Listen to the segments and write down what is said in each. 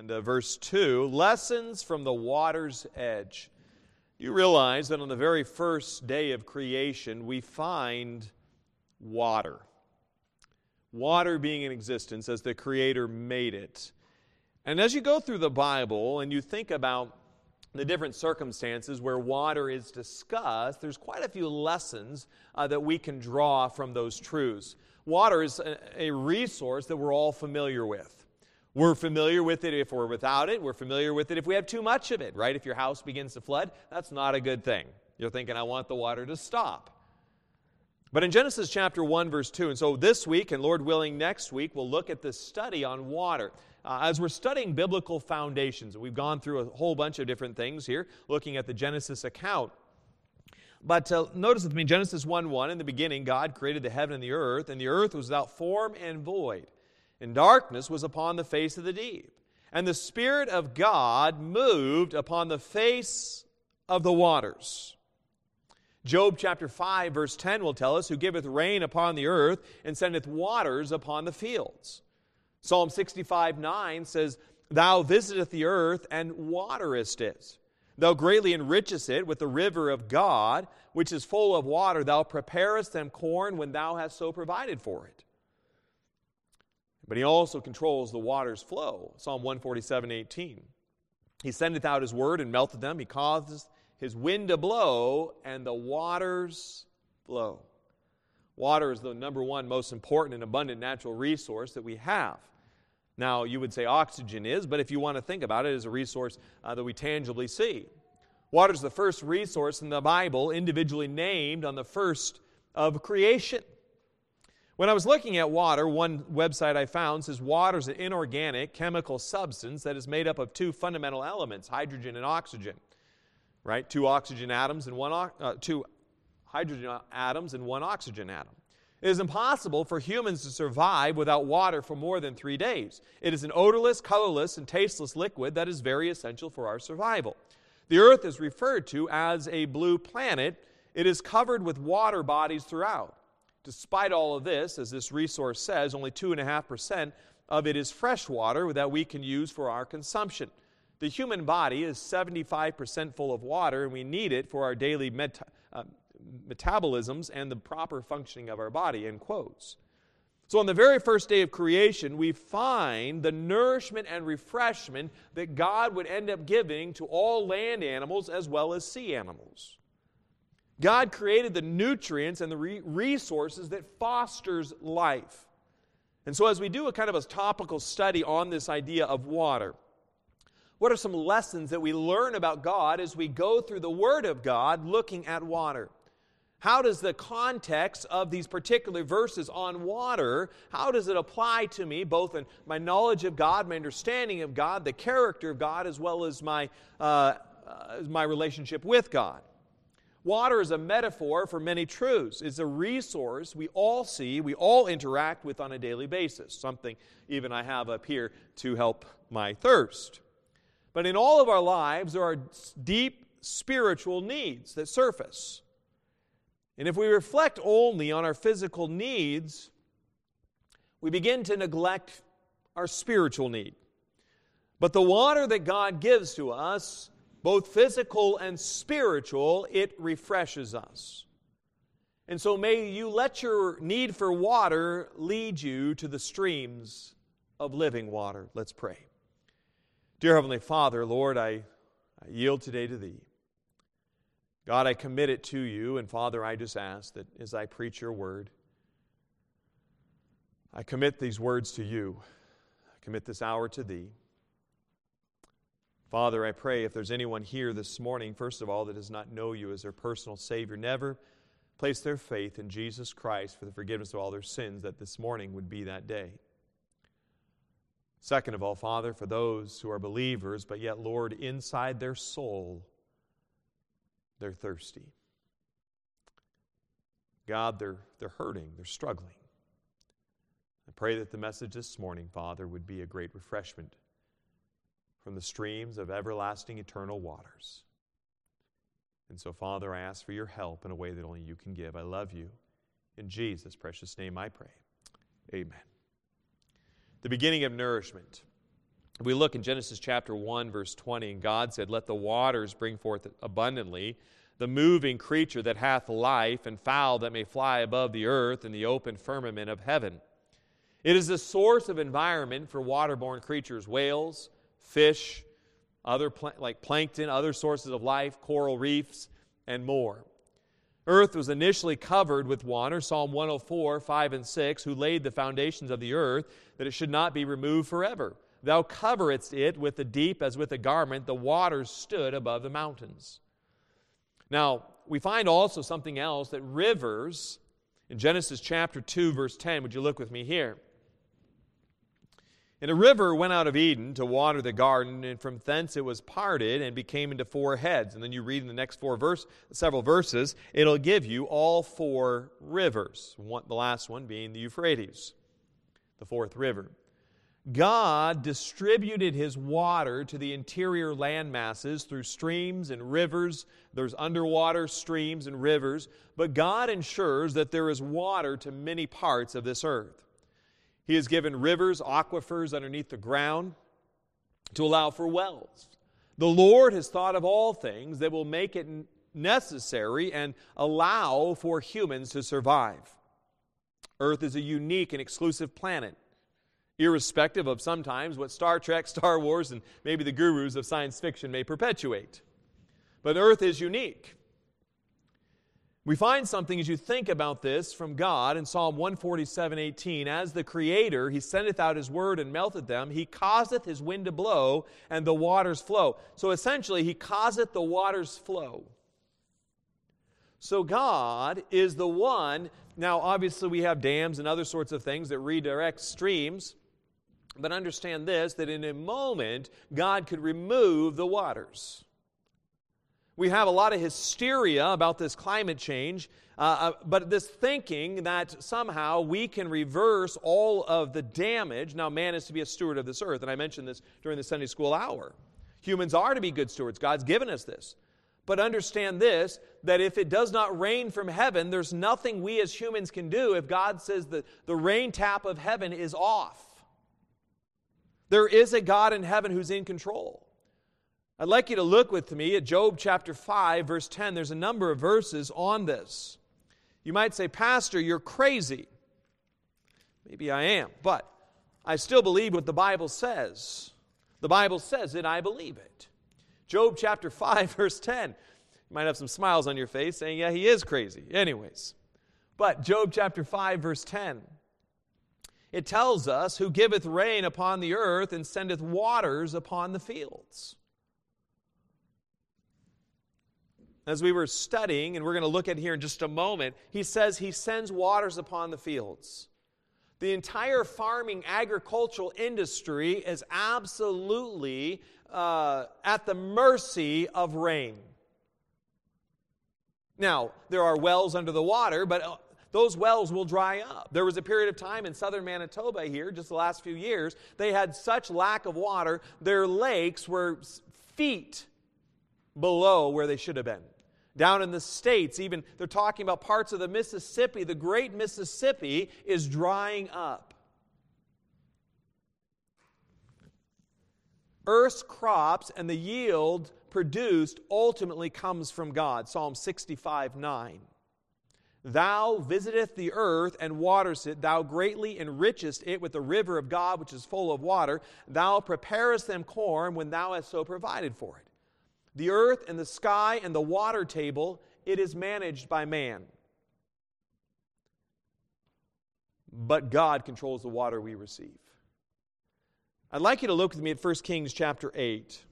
and uh, verse 2 Lessons from the water's edge. You realize that on the very first day of creation, we find water. Water being in existence as the Creator made it. And as you go through the Bible and you think about the different circumstances where water is discussed, there's quite a few lessons uh, that we can draw from those truths. Water is a, a resource that we're all familiar with. We're familiar with it if we're without it. We're familiar with it if we have too much of it, right? If your house begins to flood, that's not a good thing. You're thinking, I want the water to stop. But in Genesis chapter 1, verse 2, and so this week, and Lord willing, next week, we'll look at this study on water. Uh, as we're studying biblical foundations, we've gone through a whole bunch of different things here, looking at the Genesis account. But uh, notice with me, Genesis 1 1, in the beginning, God created the heaven and the earth, and the earth was without form and void and darkness was upon the face of the deep. And the Spirit of God moved upon the face of the waters. Job chapter 5, verse 10 will tell us, Who giveth rain upon the earth and sendeth waters upon the fields. Psalm 65, 9 says, Thou visitest the earth and waterest it. Thou greatly enrichest it with the river of God, which is full of water. Thou preparest them corn when thou hast so provided for it but he also controls the water's flow. Psalm 147 18. He sendeth out his word and melteth them. He causes his wind to blow, and the waters flow. Water is the number one most important and abundant natural resource that we have. Now, you would say oxygen is, but if you want to think about it as a resource uh, that we tangibly see. Water is the first resource in the Bible individually named on the first of creation. When I was looking at water, one website I found says water is an inorganic chemical substance that is made up of two fundamental elements, hydrogen and oxygen. Right? Two oxygen atoms and one uh, two hydrogen atoms and one oxygen atom. It is impossible for humans to survive without water for more than three days. It is an odorless, colorless, and tasteless liquid that is very essential for our survival. The Earth is referred to as a blue planet. It is covered with water bodies throughout. Despite all of this, as this resource says, only 2.5% of it is fresh water that we can use for our consumption. The human body is 75% full of water, and we need it for our daily uh, metabolisms and the proper functioning of our body, end quotes. So, on the very first day of creation, we find the nourishment and refreshment that God would end up giving to all land animals as well as sea animals. God created the nutrients and the re- resources that fosters life. And so as we do a kind of a topical study on this idea of water, what are some lessons that we learn about God as we go through the Word of God looking at water? How does the context of these particular verses on water, how does it apply to me, both in my knowledge of God, my understanding of God, the character of God, as well as my, uh, uh, my relationship with God? Water is a metaphor for many truths. It's a resource we all see, we all interact with on a daily basis, something even I have up here to help my thirst. But in all of our lives, there are deep spiritual needs that surface. And if we reflect only on our physical needs, we begin to neglect our spiritual need. But the water that God gives to us both physical and spiritual, it refreshes us. And so may you let your need for water lead you to the streams of living water. Let's pray. Dear Heavenly Father, Lord, I, I yield today to Thee. God, I commit it to you, and Father, I just ask that as I preach your word, I commit these words to you. I commit this hour to Thee. Father, I pray if there's anyone here this morning, first of all, that does not know you as their personal Savior, never place their faith in Jesus Christ for the forgiveness of all their sins, that this morning would be that day. Second of all, Father, for those who are believers, but yet, Lord, inside their soul, they're thirsty. God, they're, they're hurting, they're struggling. I pray that the message this morning, Father, would be a great refreshment from the streams of everlasting eternal waters. And so, Father, I ask for your help in a way that only you can give. I love you. In Jesus' precious name I pray. Amen. The beginning of nourishment. We look in Genesis chapter 1, verse 20, and God said, Let the waters bring forth abundantly the moving creature that hath life, and fowl that may fly above the earth in the open firmament of heaven. It is a source of environment for waterborne creatures, whales, fish, other like plankton, other sources of life, coral reefs, and more. Earth was initially covered with water, Psalm 104, 5 and 6, who laid the foundations of the earth, that it should not be removed forever. Thou coveredst it with the deep as with a garment, the waters stood above the mountains. Now, we find also something else that rivers, in Genesis chapter 2, verse 10, would you look with me here? And a river went out of Eden to water the garden, and from thence it was parted and became into four heads. And then you read in the next four verse, several verses, it'll give you all four rivers. One, the last one being the Euphrates, the fourth river. God distributed his water to the interior land masses through streams and rivers. There's underwater streams and rivers, but God ensures that there is water to many parts of this earth. He has given rivers, aquifers underneath the ground to allow for wells. The Lord has thought of all things that will make it necessary and allow for humans to survive. Earth is a unique and exclusive planet, irrespective of sometimes what Star Trek, Star Wars, and maybe the gurus of science fiction may perpetuate. But Earth is unique. We find something as you think about this from God in Psalm 147 18. As the Creator, He sendeth out His word and melteth them. He causeth His wind to blow, and the waters flow. So essentially, He causeth the waters flow. So God is the one. Now, obviously, we have dams and other sorts of things that redirect streams. But understand this that in a moment, God could remove the waters. We have a lot of hysteria about this climate change, uh, uh, but this thinking that somehow we can reverse all of the damage. Now, man is to be a steward of this earth, and I mentioned this during the Sunday school hour. Humans are to be good stewards. God's given us this. But understand this that if it does not rain from heaven, there's nothing we as humans can do if God says that the rain tap of heaven is off. There is a God in heaven who's in control. I'd like you to look with me at Job chapter 5, verse 10. There's a number of verses on this. You might say, Pastor, you're crazy. Maybe I am, but I still believe what the Bible says. The Bible says it, I believe it. Job chapter 5, verse 10. You might have some smiles on your face saying, Yeah, he is crazy. Anyways, but Job chapter 5, verse 10. It tells us, Who giveth rain upon the earth and sendeth waters upon the fields. As we were studying, and we're going to look at here in just a moment, he says he sends waters upon the fields. The entire farming agricultural industry is absolutely uh, at the mercy of rain. Now, there are wells under the water, but uh, those wells will dry up. There was a period of time in southern Manitoba here, just the last few years, they had such lack of water, their lakes were feet below where they should have been. Down in the States, even they're talking about parts of the Mississippi. The great Mississippi is drying up. Earth's crops and the yield produced ultimately comes from God. Psalm 65 9. Thou visiteth the earth and waterest it. Thou greatly enrichest it with the river of God, which is full of water. Thou preparest them corn when thou hast so provided for it. The earth and the sky and the water table, it is managed by man. But God controls the water we receive. I'd like you to look with me at 1 Kings chapter 8.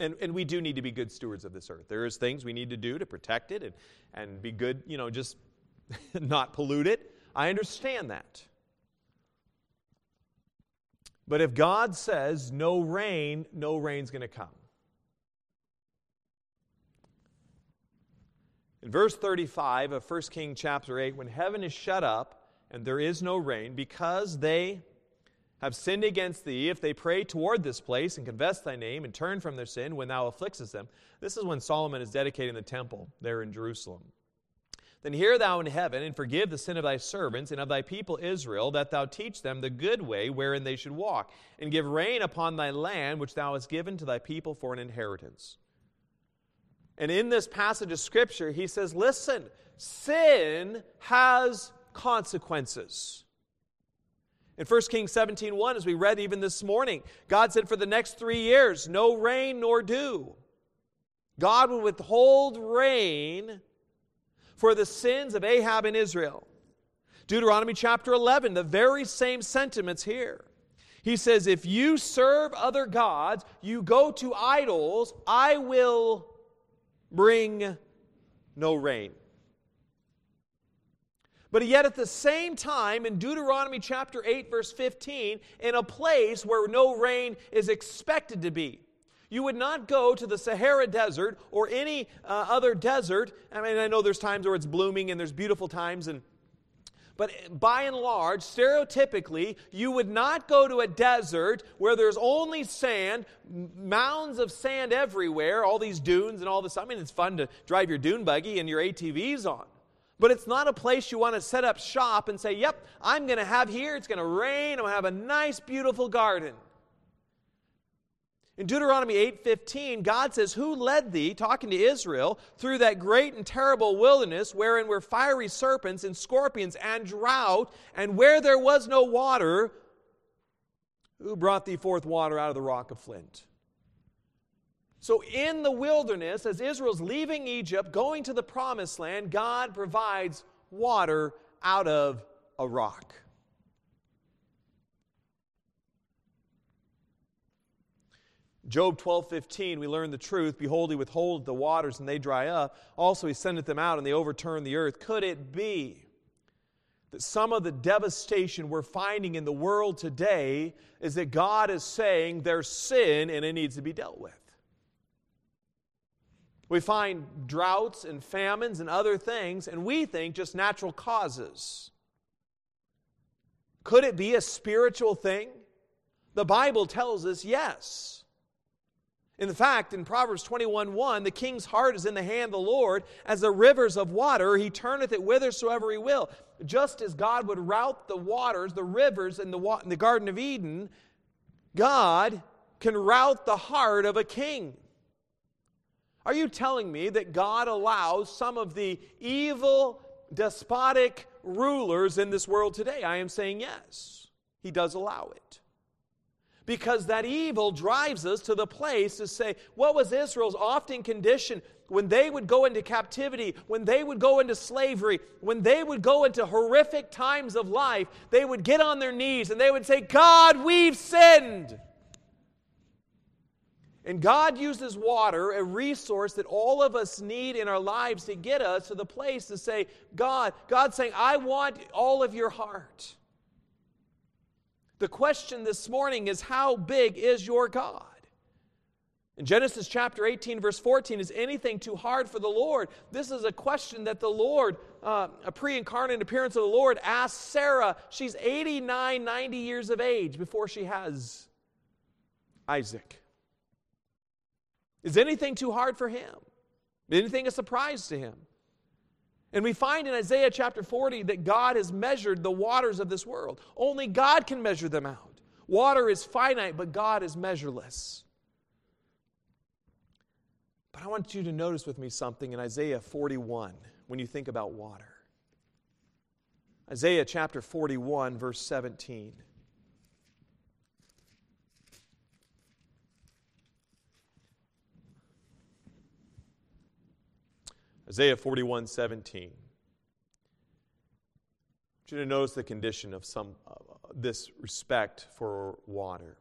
And, and we do need to be good stewards of this earth. There is things we need to do to protect it and, and be good, you know, just not pollute it. I understand that. But if God says no rain, no rain's going to come. In verse 35 of 1 King chapter 8, when heaven is shut up and there is no rain, because they have sinned against thee, if they pray toward this place and confess thy name and turn from their sin when thou afflictest them. This is when Solomon is dedicating the temple there in Jerusalem. Then hear thou in heaven and forgive the sin of thy servants and of thy people Israel, that thou teach them the good way wherein they should walk, and give rain upon thy land which thou hast given to thy people for an inheritance. And in this passage of Scripture, he says, Listen, sin has consequences. In 1 Kings 17 1, as we read even this morning, God said, For the next three years, no rain nor dew. God would withhold rain for the sins of Ahab and Israel. Deuteronomy chapter 11, the very same sentiments here. He says, If you serve other gods, you go to idols, I will bring no rain. But yet, at the same time, in Deuteronomy chapter 8, verse 15, in a place where no rain is expected to be, you would not go to the Sahara Desert or any uh, other desert. I mean, I know there's times where it's blooming and there's beautiful times and but by and large, stereotypically, you would not go to a desert where there's only sand, mounds of sand everywhere, all these dunes and all this. I mean, it's fun to drive your dune buggy and your ATVs on. But it's not a place you want to set up shop and say, yep, I'm going to have here, it's going to rain, I'm going to have a nice, beautiful garden. In Deuteronomy 8:15, God says, "Who led thee, talking to Israel, through that great and terrible wilderness wherein were fiery serpents and scorpions and drought, and where there was no water, who brought thee forth water out of the rock of flint?" So, in the wilderness, as Israel's leaving Egypt, going to the promised land, God provides water out of a rock. Job 12, 15, we learn the truth. Behold, he withholdeth the waters, and they dry up. Also, he sendeth them out, and they overturn the earth. Could it be that some of the devastation we're finding in the world today is that God is saying there's sin and it needs to be dealt with? We find droughts and famines and other things, and we think just natural causes. Could it be a spiritual thing? The Bible tells us yes. In fact, in Proverbs 21 1, the king's heart is in the hand of the Lord, as the rivers of water, he turneth it whithersoever he will. Just as God would route the waters, the rivers in the, in the Garden of Eden, God can route the heart of a king. Are you telling me that God allows some of the evil, despotic rulers in this world today? I am saying yes. He does allow it. Because that evil drives us to the place to say, what was Israel's often condition when they would go into captivity, when they would go into slavery, when they would go into horrific times of life, they would get on their knees and they would say, God, we've sinned. And God uses water, a resource that all of us need in our lives to get us to the place to say, God, God's saying, I want all of your heart. The question this morning is, how big is your God? In Genesis chapter 18, verse 14, is anything too hard for the Lord? This is a question that the Lord, uh, a pre incarnate appearance of the Lord, asked Sarah. She's 89, 90 years of age before she has Isaac. Is anything too hard for him? Anything a surprise to him? And we find in Isaiah chapter 40 that God has measured the waters of this world. Only God can measure them out. Water is finite, but God is measureless. But I want you to notice with me something in Isaiah 41 when you think about water. Isaiah chapter 41, verse 17. Isaiah 41 17. I want you to notice the condition of some uh, this respect for water.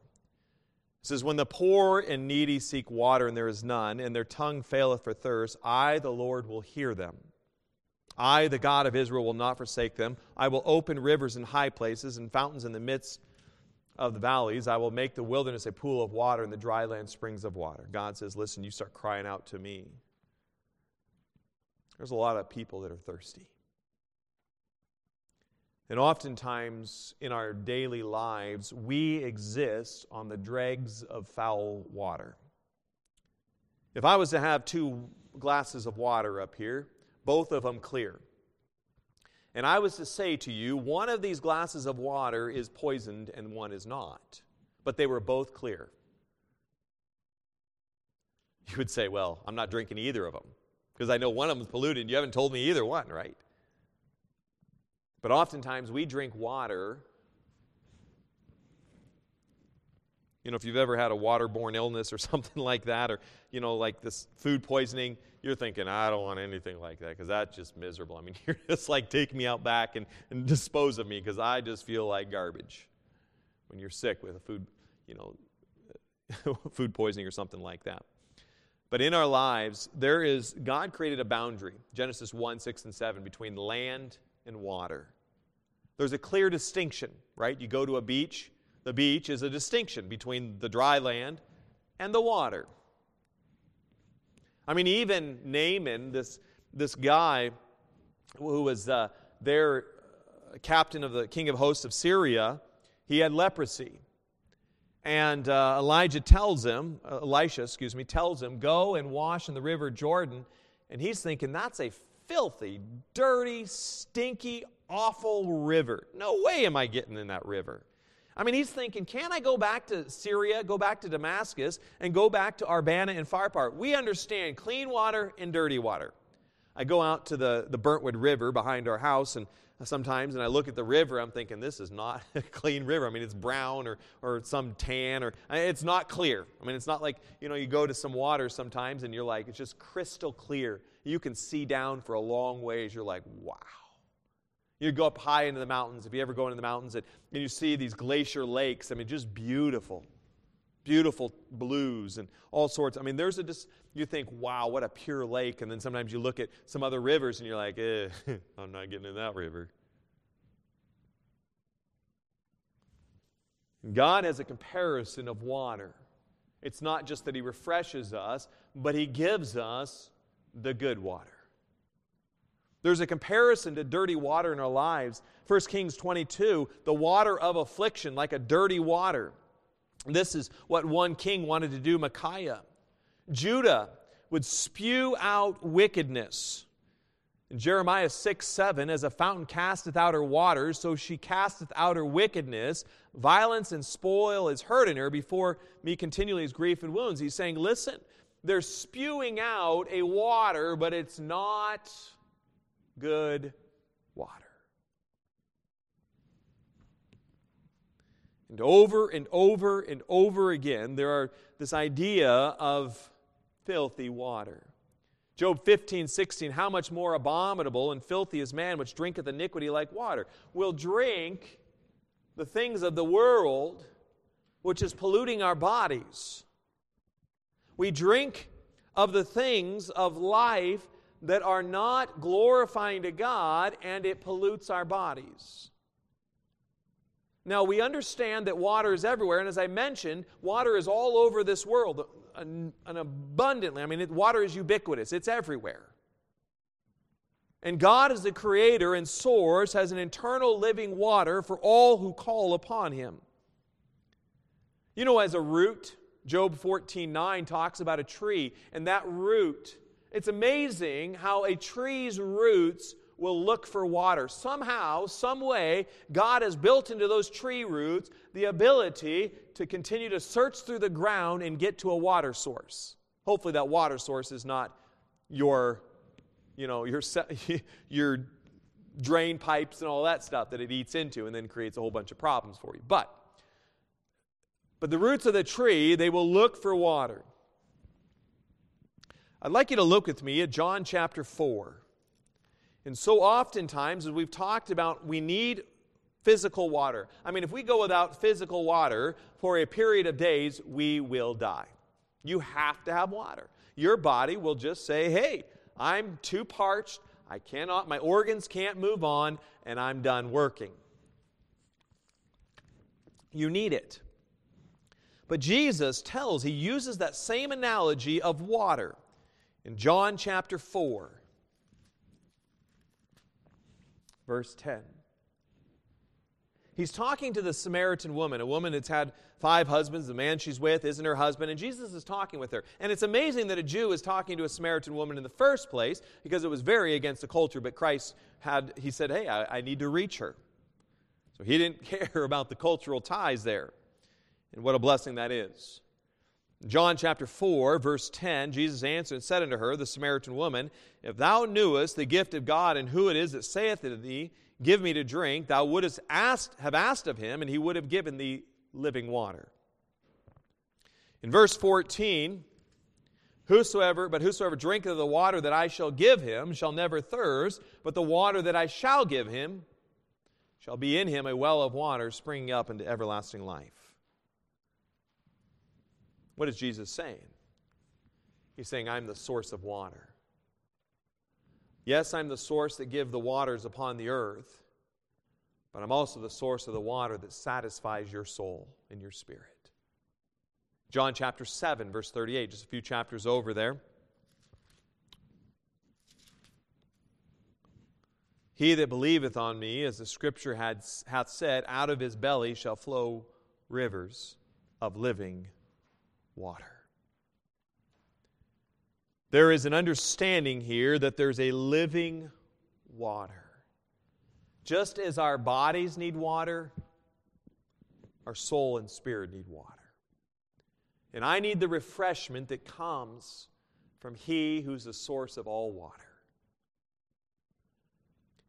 It says, When the poor and needy seek water and there is none, and their tongue faileth for thirst, I, the Lord, will hear them. I, the God of Israel, will not forsake them. I will open rivers in high places and fountains in the midst of the valleys. I will make the wilderness a pool of water and the dry land springs of water. God says, Listen, you start crying out to me. There's a lot of people that are thirsty. And oftentimes in our daily lives, we exist on the dregs of foul water. If I was to have two glasses of water up here, both of them clear, and I was to say to you, one of these glasses of water is poisoned and one is not, but they were both clear. You would say, Well, I'm not drinking either of them because I know one of them is polluted. You haven't told me either one, right? But oftentimes we drink water. You know, if you've ever had a waterborne illness or something like that, or, you know, like this food poisoning, you're thinking, I don't want anything like that because that's just miserable. I mean, you're just like, take me out back and, and dispose of me because I just feel like garbage when you're sick with a food, you know, food poisoning or something like that. But in our lives, there is, God created a boundary, Genesis 1, 6, and 7, between land and water. There's a clear distinction, right? You go to a beach, the beach is a distinction between the dry land and the water. I mean, even Naaman, this, this guy who was uh, their uh, captain of the king of hosts of Syria, he had leprosy. And uh, Elijah tells him, uh, Elisha, excuse me, tells him, go and wash in the river Jordan. And he's thinking, that's a filthy, dirty, stinky, awful river. No way am I getting in that river. I mean, he's thinking, can I go back to Syria, go back to Damascus, and go back to Abana and Pharpar? We understand clean water and dirty water. I go out to the, the Burntwood River behind our house, and sometimes, and I look at the river, I'm thinking, this is not a clean river. I mean, it's brown or, or some tan, or it's not clear. I mean, it's not like, you know, you go to some water sometimes and you're like, it's just crystal clear. You can see down for a long ways. You're like, wow. You go up high into the mountains, if you ever go into the mountains, and, and you see these glacier lakes. I mean, just beautiful. Beautiful blues and all sorts. I mean, there's a just, you think, wow, what a pure lake. And then sometimes you look at some other rivers and you're like, eh, I'm not getting in that river. God has a comparison of water. It's not just that He refreshes us, but He gives us the good water. There's a comparison to dirty water in our lives. 1 Kings 22, the water of affliction, like a dirty water. This is what one king wanted to do, Micaiah. Judah would spew out wickedness. In Jeremiah 6 7, as a fountain casteth out her waters, so she casteth out her wickedness. Violence and spoil is hurt in her before me continually is grief and wounds. He's saying, listen, they're spewing out a water, but it's not good water. And over and over and over again, there are this idea of filthy water. Job 15, 16, how much more abominable and filthy is man which drinketh iniquity like water? Will drink the things of the world which is polluting our bodies. We drink of the things of life that are not glorifying to God and it pollutes our bodies. Now, we understand that water is everywhere, and as I mentioned, water is all over this world, and, abundantly. I mean, it, water is ubiquitous, it's everywhere. And God, as the creator and source, has an eternal living water for all who call upon him. You know, as a root, Job 14 9 talks about a tree, and that root it's amazing how a tree's roots will look for water. Somehow, some way, God has built into those tree roots the ability to continue to search through the ground and get to a water source. Hopefully, that water source is not your, you know, your, your drain pipes and all that stuff that it eats into and then creates a whole bunch of problems for you. But, but the roots of the tree, they will look for water. I'd like you to look with me at John chapter 4. And so oftentimes, as we've talked about, we need physical water. I mean, if we go without physical water for a period of days, we will die. You have to have water. Your body will just say, hey, I'm too parched. I cannot, my organs can't move on, and I'm done working. You need it. But Jesus tells, he uses that same analogy of water in John chapter 4, verse 10. He's talking to the Samaritan woman, a woman that's had five husbands. The man she's with isn't her husband, and Jesus is talking with her. And it's amazing that a Jew is talking to a Samaritan woman in the first place because it was very against the culture, but Christ had, he said, Hey, I, I need to reach her. So he didn't care about the cultural ties there. And what a blessing that is. John chapter 4, verse 10, Jesus answered and said unto her, the Samaritan woman, If thou knewest the gift of God and who it is that saith unto thee, Give me to drink, thou wouldst asked, have asked of him, and he would have given thee living water. In verse 14, Whosoever, but whosoever drinketh of the water that I shall give him shall never thirst, but the water that I shall give him shall be in him a well of water springing up into everlasting life. What is Jesus saying? He's saying, I'm the source of water. Yes, I'm the source that give the waters upon the earth, but I'm also the source of the water that satisfies your soul and your spirit. John chapter 7, verse 38, just a few chapters over there. He that believeth on me, as the scripture had, hath said, out of his belly shall flow rivers of living water. There is an understanding here that there's a living water. Just as our bodies need water, our soul and spirit need water. And I need the refreshment that comes from He who's the source of all water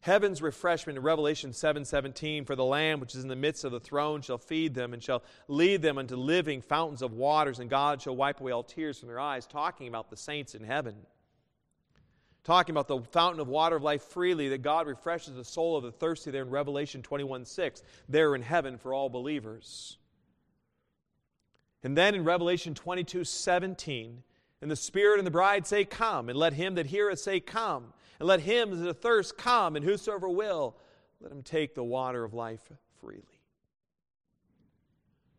heaven's refreshment in Revelation 7:17 for the lamb which is in the midst of the throne shall feed them and shall lead them unto living fountains of waters and God shall wipe away all tears from their eyes talking about the saints in heaven. Talking about the fountain of water of life freely that God refreshes the soul of the thirsty there in Revelation 21:6 there in heaven for all believers. And then in Revelation 22:17 and the spirit and the bride say come and let him that heareth say come and let him that thirst come, and whosoever will, let him take the water of life freely.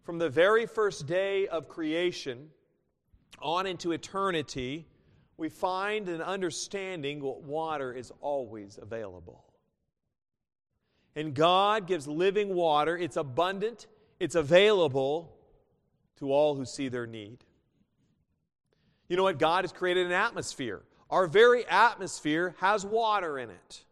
From the very first day of creation on into eternity, we find an understanding that water is always available. And God gives living water, it's abundant, it's available to all who see their need. You know what? God has created an atmosphere. Our very atmosphere has water in it.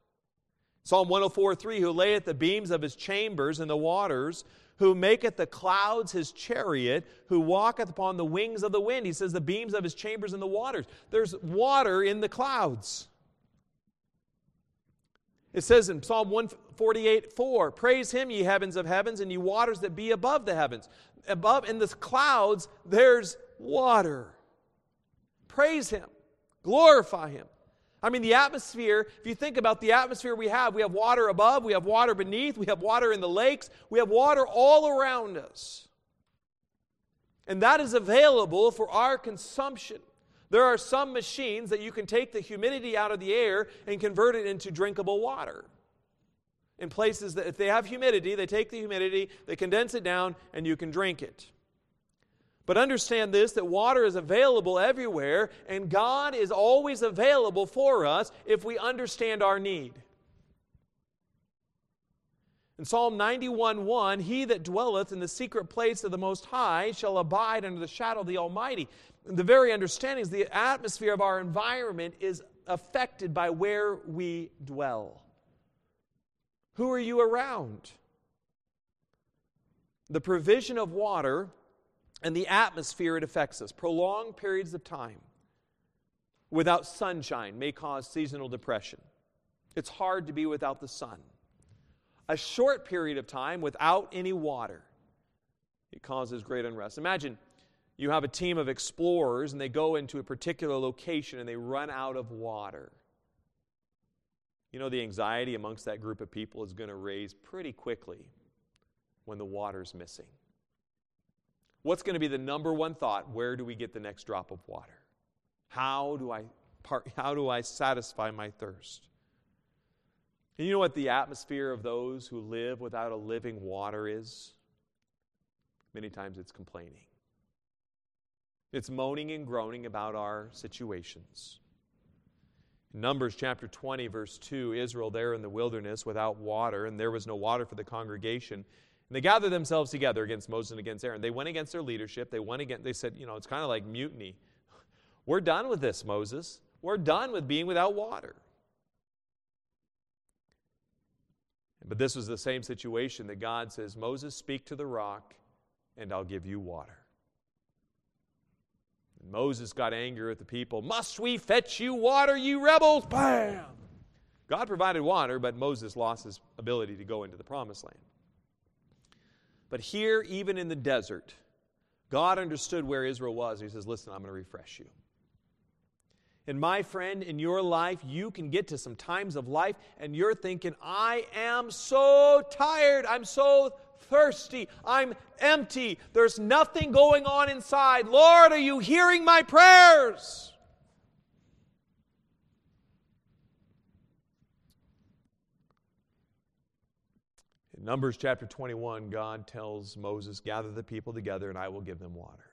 Psalm 104 3 Who layeth the beams of his chambers in the waters, who maketh the clouds his chariot, who walketh upon the wings of the wind. He says, The beams of his chambers in the waters. There's water in the clouds. It says in Psalm 148 4 Praise him, ye heavens of heavens, and ye waters that be above the heavens. Above in the clouds, there's water. Praise him. Glorify Him. I mean, the atmosphere, if you think about the atmosphere we have, we have water above, we have water beneath, we have water in the lakes, we have water all around us. And that is available for our consumption. There are some machines that you can take the humidity out of the air and convert it into drinkable water. In places that, if they have humidity, they take the humidity, they condense it down, and you can drink it. But understand this that water is available everywhere, and God is always available for us if we understand our need. In Psalm 91 1, He that dwelleth in the secret place of the Most High shall abide under the shadow of the Almighty. The very understanding is the atmosphere of our environment is affected by where we dwell. Who are you around? The provision of water and the atmosphere it affects us. Prolonged periods of time without sunshine may cause seasonal depression. It's hard to be without the sun. A short period of time without any water, it causes great unrest. Imagine you have a team of explorers and they go into a particular location and they run out of water. You know, the anxiety amongst that group of people is going to raise pretty quickly when the water's missing. What's going to be the number one thought? Where do we get the next drop of water? How do I, part, how do I satisfy my thirst? And you know what the atmosphere of those who live without a living water is? Many times it's complaining. It's moaning and groaning about our situations. Numbers chapter 20, verse 2 Israel there in the wilderness without water, and there was no water for the congregation. And they gathered themselves together against Moses and against Aaron. They went against their leadership. They went against, they said, you know, it's kind of like mutiny. We're done with this, Moses. We're done with being without water. But this was the same situation that God says, Moses, speak to the rock, and I'll give you water. And Moses got angry with the people. Must we fetch you water, you rebels? Bam! God provided water, but Moses lost his ability to go into the promised land. But here, even in the desert, God understood where Israel was. He says, Listen, I'm going to refresh you. And my friend, in your life, you can get to some times of life and you're thinking, I am so tired. I'm so thirsty. I'm empty. There's nothing going on inside. Lord, are you hearing my prayers? In Numbers chapter 21, God tells Moses, Gather the people together and I will give them water.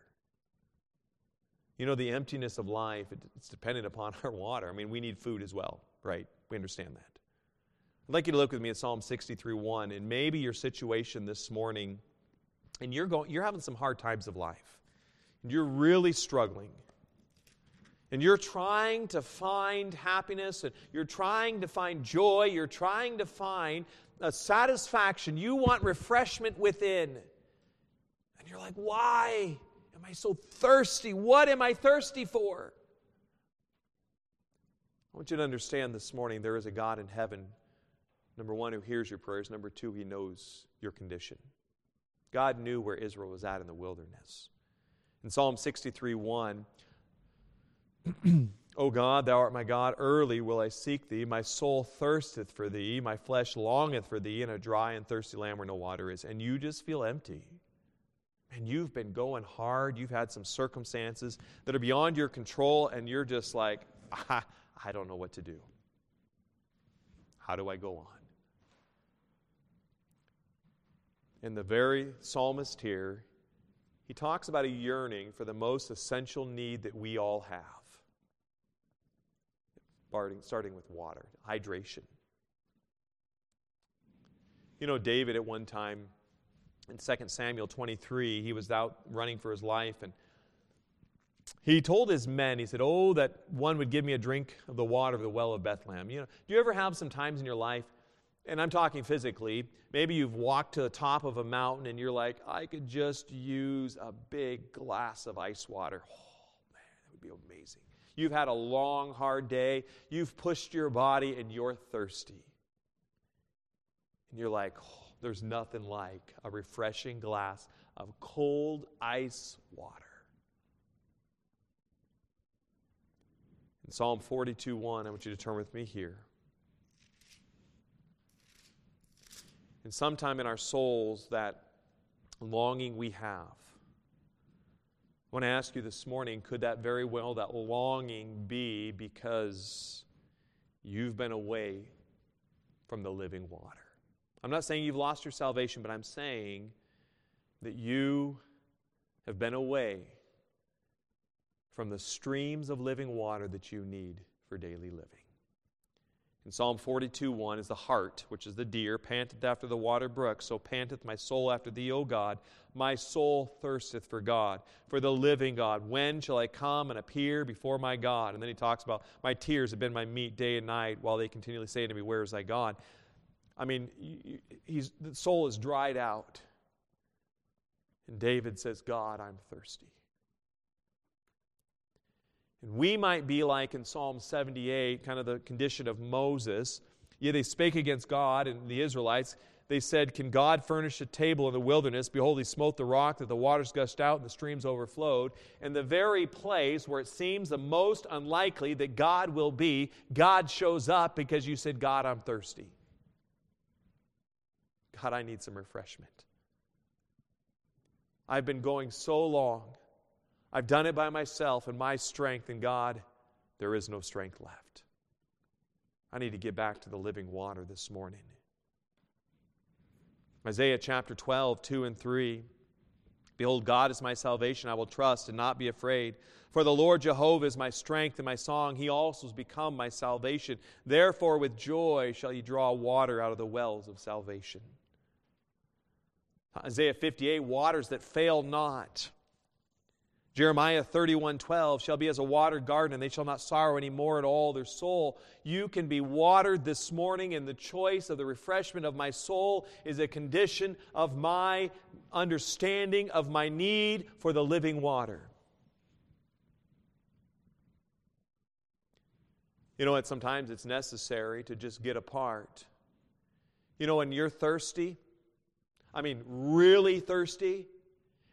You know, the emptiness of life, it's dependent upon our water. I mean, we need food as well, right? We understand that. I'd like you to look with me at Psalm 63 1, and maybe your situation this morning, and you're, going, you're having some hard times of life, and you're really struggling. And you're trying to find happiness, and you're trying to find joy, you're trying to find a satisfaction. You want refreshment within. And you're like, why? am I so thirsty? What am I thirsty for? I want you to understand this morning there is a God in heaven, number one, who hears your prayers. Number two, he knows your condition. God knew where Israel was at in the wilderness. In Psalm 63 1, O God, thou art my God, early will I seek thee. My soul thirsteth for thee, my flesh longeth for thee in a dry and thirsty land where no water is. And you just feel empty and you've been going hard, you've had some circumstances that are beyond your control, and you're just like, I, I don't know what to do. How do I go on? And the very psalmist here, he talks about a yearning for the most essential need that we all have starting with water, hydration. You know, David at one time in 2 Samuel 23, he was out running for his life and he told his men, he said, Oh, that one would give me a drink of the water of the well of Bethlehem. You know, do you ever have some times in your life, and I'm talking physically, maybe you've walked to the top of a mountain and you're like, I could just use a big glass of ice water. Oh, man, that would be amazing. You've had a long, hard day, you've pushed your body, and you're thirsty. And you're like, oh, there's nothing like a refreshing glass of cold ice water. In Psalm 42 1, I want you to turn with me here. And sometime in our souls, that longing we have. I want to ask you this morning could that very well, that longing be because you've been away from the living water? I'm not saying you've lost your salvation, but I'm saying that you have been away from the streams of living water that you need for daily living. In Psalm 42 1 is the hart, which is the deer, panteth after the water brook, so panteth my soul after thee, O God. My soul thirsteth for God, for the living God. When shall I come and appear before my God? And then he talks about, My tears have been my meat day and night, while they continually say to me, Where is thy God? I mean, he's, the soul is dried out. And David says, God, I'm thirsty. And we might be like in Psalm 78, kind of the condition of Moses. Yeah, they spake against God and the Israelites. They said, Can God furnish a table in the wilderness? Behold, he smote the rock that the waters gushed out and the streams overflowed. And the very place where it seems the most unlikely that God will be, God shows up because you said, God, I'm thirsty. God, I need some refreshment. I've been going so long. I've done it by myself and my strength, and God, there is no strength left. I need to get back to the living water this morning. Isaiah chapter 12, 2 and 3. Behold, God is my salvation. I will trust and not be afraid. For the Lord Jehovah is my strength and my song. He also has become my salvation. Therefore, with joy shall ye draw water out of the wells of salvation. Isaiah 58 waters that fail not. Jeremiah 31:12 shall be as a watered garden and they shall not sorrow any more at all their soul. You can be watered this morning and the choice of the refreshment of my soul is a condition of my understanding of my need for the living water. You know what sometimes it's necessary to just get apart. You know when you're thirsty, I mean really thirsty,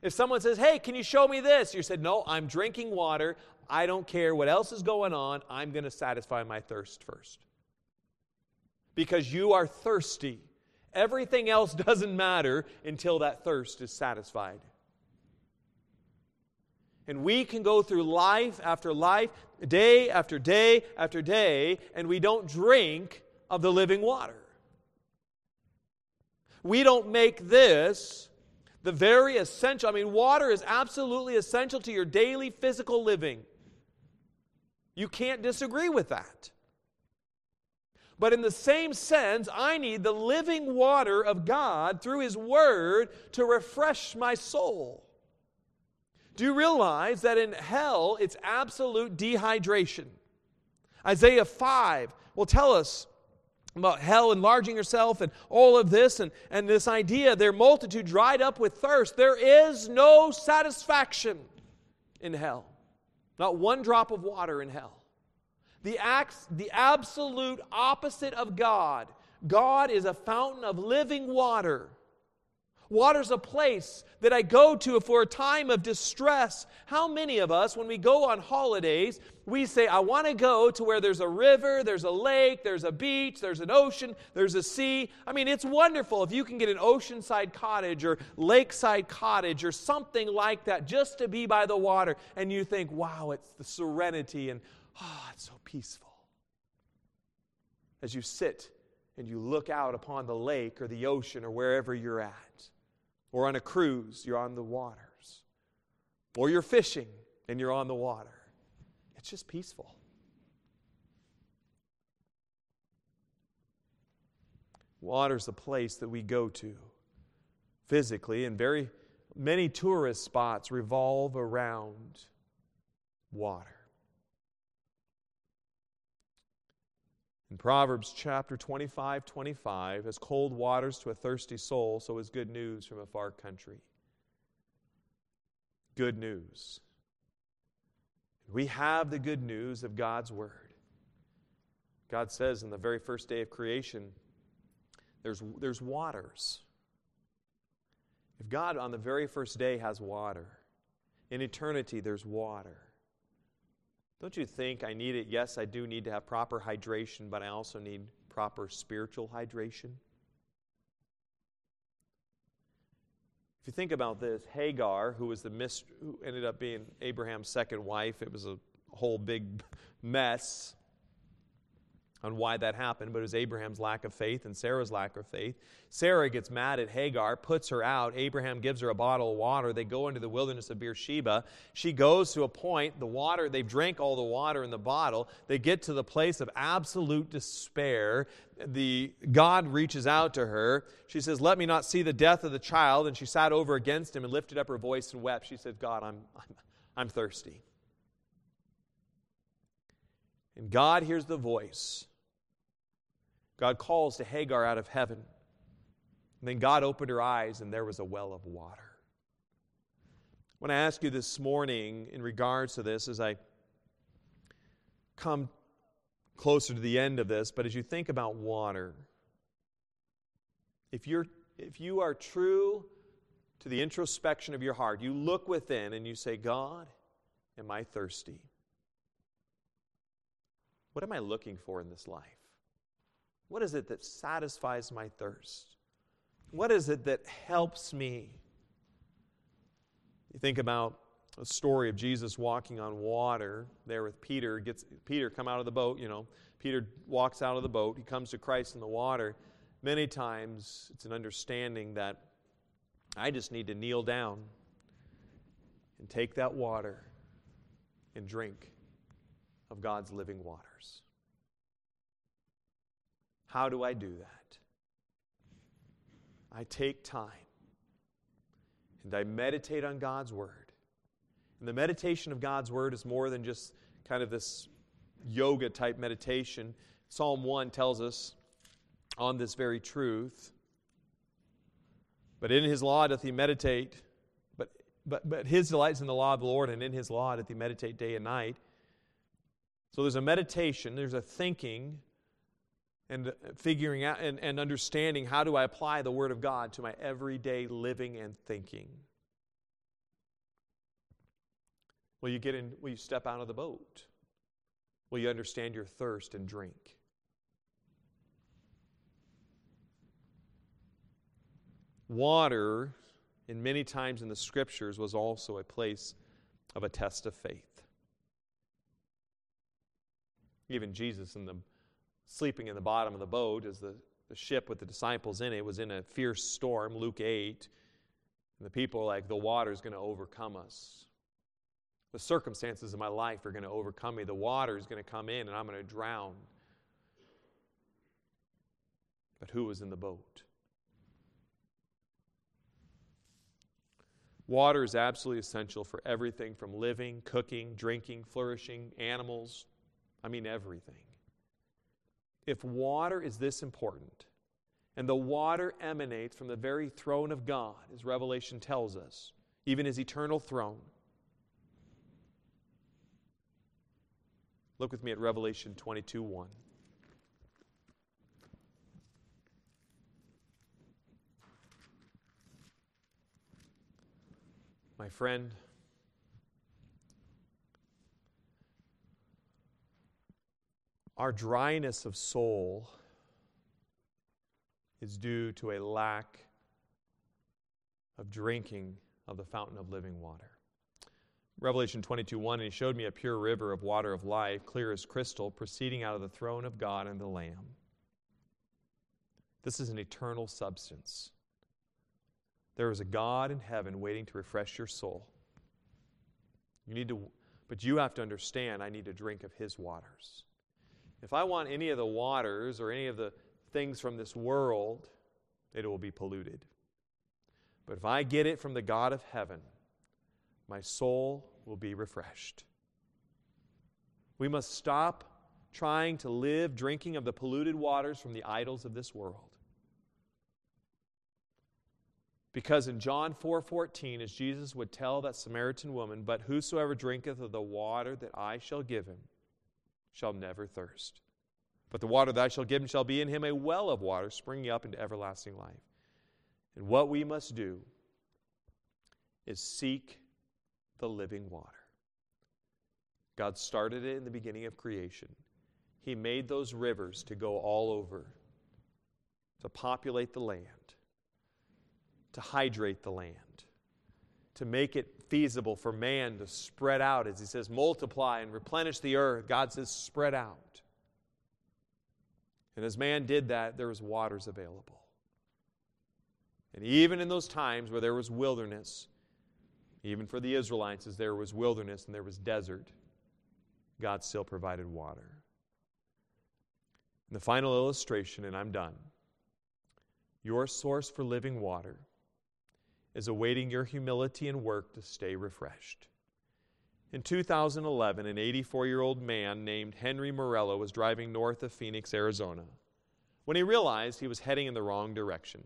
if someone says, Hey, can you show me this? You said, No, I'm drinking water. I don't care what else is going on. I'm going to satisfy my thirst first. Because you are thirsty. Everything else doesn't matter until that thirst is satisfied. And we can go through life after life, day after day after day, and we don't drink of the living water. We don't make this the very essential. I mean, water is absolutely essential to your daily physical living. You can't disagree with that. But in the same sense, I need the living water of God through His Word to refresh my soul. Do you realize that in hell it's absolute dehydration? Isaiah 5 will tell us about hell enlarging herself and all of this and, and this idea their multitude dried up with thirst. There is no satisfaction in hell. Not one drop of water in hell. The acts the absolute opposite of god. God is a fountain of living water Water's a place that I go to for a time of distress. How many of us, when we go on holidays, we say, I want to go to where there's a river, there's a lake, there's a beach, there's an ocean, there's a sea. I mean, it's wonderful if you can get an oceanside cottage or lakeside cottage or something like that just to be by the water. And you think, wow, it's the serenity and, ah, oh, it's so peaceful. As you sit and you look out upon the lake or the ocean or wherever you're at. Or on a cruise, you're on the waters. Or you're fishing and you're on the water. It's just peaceful. Water's a place that we go to physically, and very many tourist spots revolve around water. In Proverbs chapter 25, 25, as cold waters to a thirsty soul, so is good news from a far country. Good news. We have the good news of God's Word. God says in the very first day of creation, there's, there's waters. If God on the very first day has water, in eternity there's water. Don't you think I need it? Yes, I do need to have proper hydration, but I also need proper spiritual hydration. If you think about this, Hagar, who was the mist- who ended up being Abraham's second wife, it was a whole big mess on why that happened, but it was Abraham's lack of faith and Sarah's lack of faith. Sarah gets mad at Hagar, puts her out. Abraham gives her a bottle of water. They go into the wilderness of Beersheba. She goes to a point, the water, they've drank all the water in the bottle. They get to the place of absolute despair. The God reaches out to her. She says, Let me not see the death of the child. And she sat over against him and lifted up her voice and wept. She said, God, I'm, I'm, I'm thirsty. And God hears the voice. God calls to Hagar out of heaven. And then God opened her eyes, and there was a well of water. I ask you this morning in regards to this, as I come closer to the end of this, but as you think about water, if, you're, if you are true to the introspection of your heart, you look within and you say, God, am I thirsty? What am I looking for in this life? What is it that satisfies my thirst? What is it that helps me? You think about a story of Jesus walking on water there with Peter. Gets Peter come out of the boat, you know. Peter walks out of the boat. He comes to Christ in the water. Many times it's an understanding that I just need to kneel down and take that water and drink of God's living waters. How do I do that? I take time and I meditate on God's Word. And the meditation of God's Word is more than just kind of this yoga type meditation. Psalm 1 tells us on this very truth. But in his law doth he meditate, but, but, but his delights in the law of the Lord, and in his law doth he meditate day and night. So there's a meditation, there's a thinking, and figuring out and, and understanding how do I apply the Word of God to my everyday living and thinking. Will you get in, will you step out of the boat? Will you understand your thirst and drink? Water, in many times in the scriptures, was also a place of a test of faith. Even Jesus in the sleeping in the bottom of the boat as the, the ship with the disciples in it was in a fierce storm, Luke 8. And the people are like, the water is going to overcome us. The circumstances of my life are going to overcome me. The water is going to come in and I'm going to drown. But who was in the boat? Water is absolutely essential for everything from living, cooking, drinking, flourishing, animals. I mean, everything. If water is this important, and the water emanates from the very throne of God, as Revelation tells us, even his eternal throne. Look with me at Revelation 22 1. My friend, our dryness of soul is due to a lack of drinking of the fountain of living water. Revelation 22 1, and he showed me a pure river of water of life, clear as crystal, proceeding out of the throne of God and the Lamb. This is an eternal substance. There is a God in heaven waiting to refresh your soul. You need to, but you have to understand I need to drink of his waters. If I want any of the waters or any of the things from this world, it will be polluted. But if I get it from the God of heaven, my soul will be refreshed. We must stop trying to live drinking of the polluted waters from the idols of this world. Because in John 4 14, as Jesus would tell that Samaritan woman, But whosoever drinketh of the water that I shall give him shall never thirst. But the water that I shall give him shall be in him a well of water springing up into everlasting life. And what we must do is seek the living water. God started it in the beginning of creation. He made those rivers to go all over, to populate the land to hydrate the land, to make it feasible for man to spread out. As he says, multiply and replenish the earth, God says, spread out. And as man did that, there was waters available. And even in those times where there was wilderness, even for the Israelites, as there was wilderness and there was desert, God still provided water. And the final illustration, and I'm done. Your source for living water is awaiting your humility and work to stay refreshed. In 2011, an 84 year old man named Henry Morello was driving north of Phoenix, Arizona, when he realized he was heading in the wrong direction.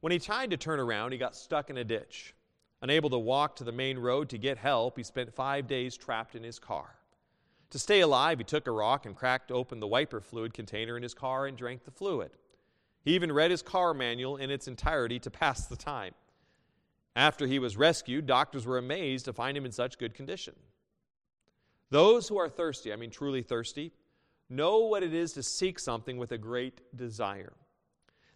When he tried to turn around, he got stuck in a ditch. Unable to walk to the main road to get help, he spent five days trapped in his car. To stay alive, he took a rock and cracked open the wiper fluid container in his car and drank the fluid. He even read his car manual in its entirety to pass the time. After he was rescued, doctors were amazed to find him in such good condition. Those who are thirsty, I mean truly thirsty, know what it is to seek something with a great desire.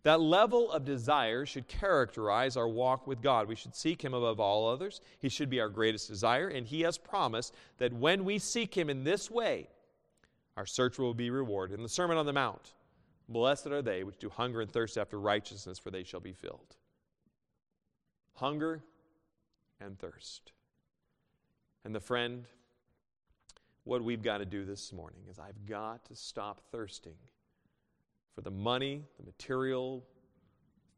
That level of desire should characterize our walk with God. We should seek Him above all others. He should be our greatest desire, and He has promised that when we seek Him in this way, our search will be rewarded. In the Sermon on the Mount, Blessed are they which do hunger and thirst after righteousness, for they shall be filled. Hunger and thirst. And the friend, what we've got to do this morning is I've got to stop thirsting for the money, the material,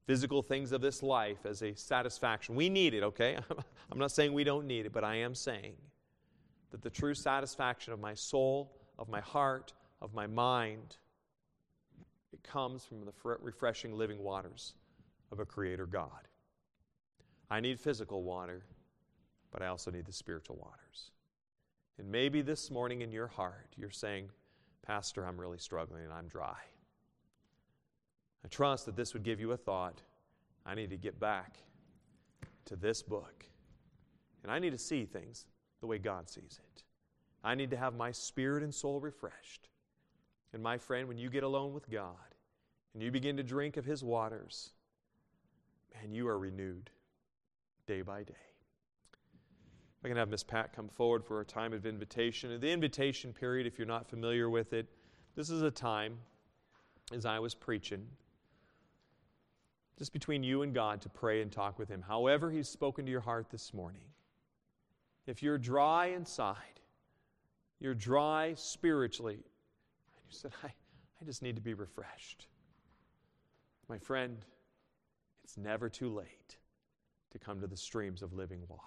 physical things of this life as a satisfaction. We need it, okay? I'm not saying we don't need it, but I am saying that the true satisfaction of my soul, of my heart, of my mind, it comes from the refreshing living waters of a creator God. I need physical water, but I also need the spiritual waters. And maybe this morning in your heart, you're saying, Pastor, I'm really struggling and I'm dry. I trust that this would give you a thought. I need to get back to this book. And I need to see things the way God sees it. I need to have my spirit and soul refreshed. And my friend, when you get alone with God and you begin to drink of His waters, man, you are renewed day by day. I can have Miss Pat come forward for a time of invitation. The invitation period, if you're not familiar with it, this is a time, as I was preaching, just between you and God to pray and talk with Him. However, He's spoken to your heart this morning. If you're dry inside, you're dry spiritually, you said, I, I just need to be refreshed. My friend, it's never too late to come to the streams of living water.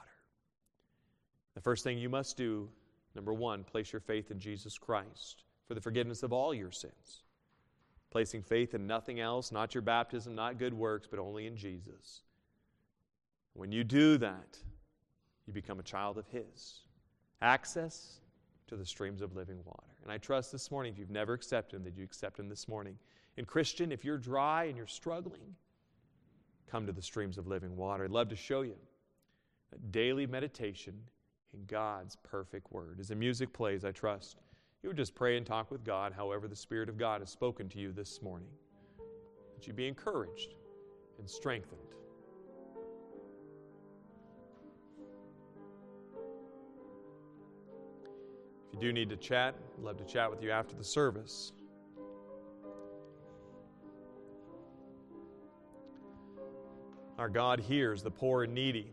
The first thing you must do, number one, place your faith in Jesus Christ for the forgiveness of all your sins placing faith in nothing else, not your baptism, not good works, but only in Jesus. When you do that, you become a child of His. Access to the streams of living water. And I trust this morning, if you've never accepted Him, that you accept Him this morning. And Christian, if you're dry and you're struggling, come to the streams of living water. I'd love to show you that daily meditation in God's perfect word. As the music plays, I trust you would just pray and talk with God however the Spirit of God has spoken to you this morning. That you be encouraged and strengthened. You do need to chat, I'd love to chat with you after the service. Our God hears the poor and needy.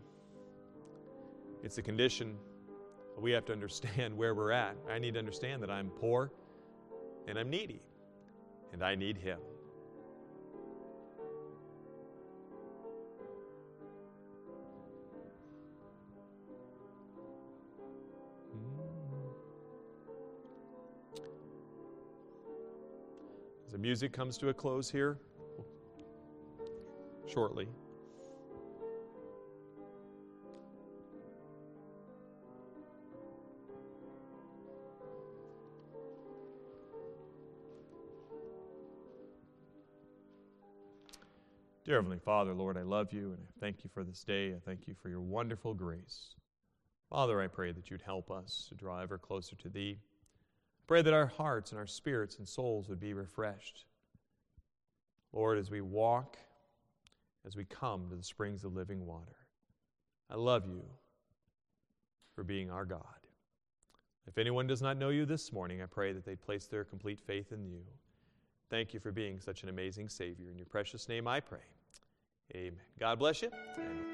It's a condition we have to understand where we're at. I need to understand that I'm poor and I'm needy, and I need Him. Music comes to a close here, shortly. Dear Heavenly Father, Lord, I love you and I thank you for this day. I thank you for your wonderful grace. Father, I pray that you'd help us to draw ever closer to Thee. Pray that our hearts and our spirits and souls would be refreshed. Lord, as we walk, as we come to the springs of living water, I love you for being our God. If anyone does not know you this morning, I pray that they'd place their complete faith in you. Thank you for being such an amazing Savior. In your precious name I pray. Amen. God bless you. Amen.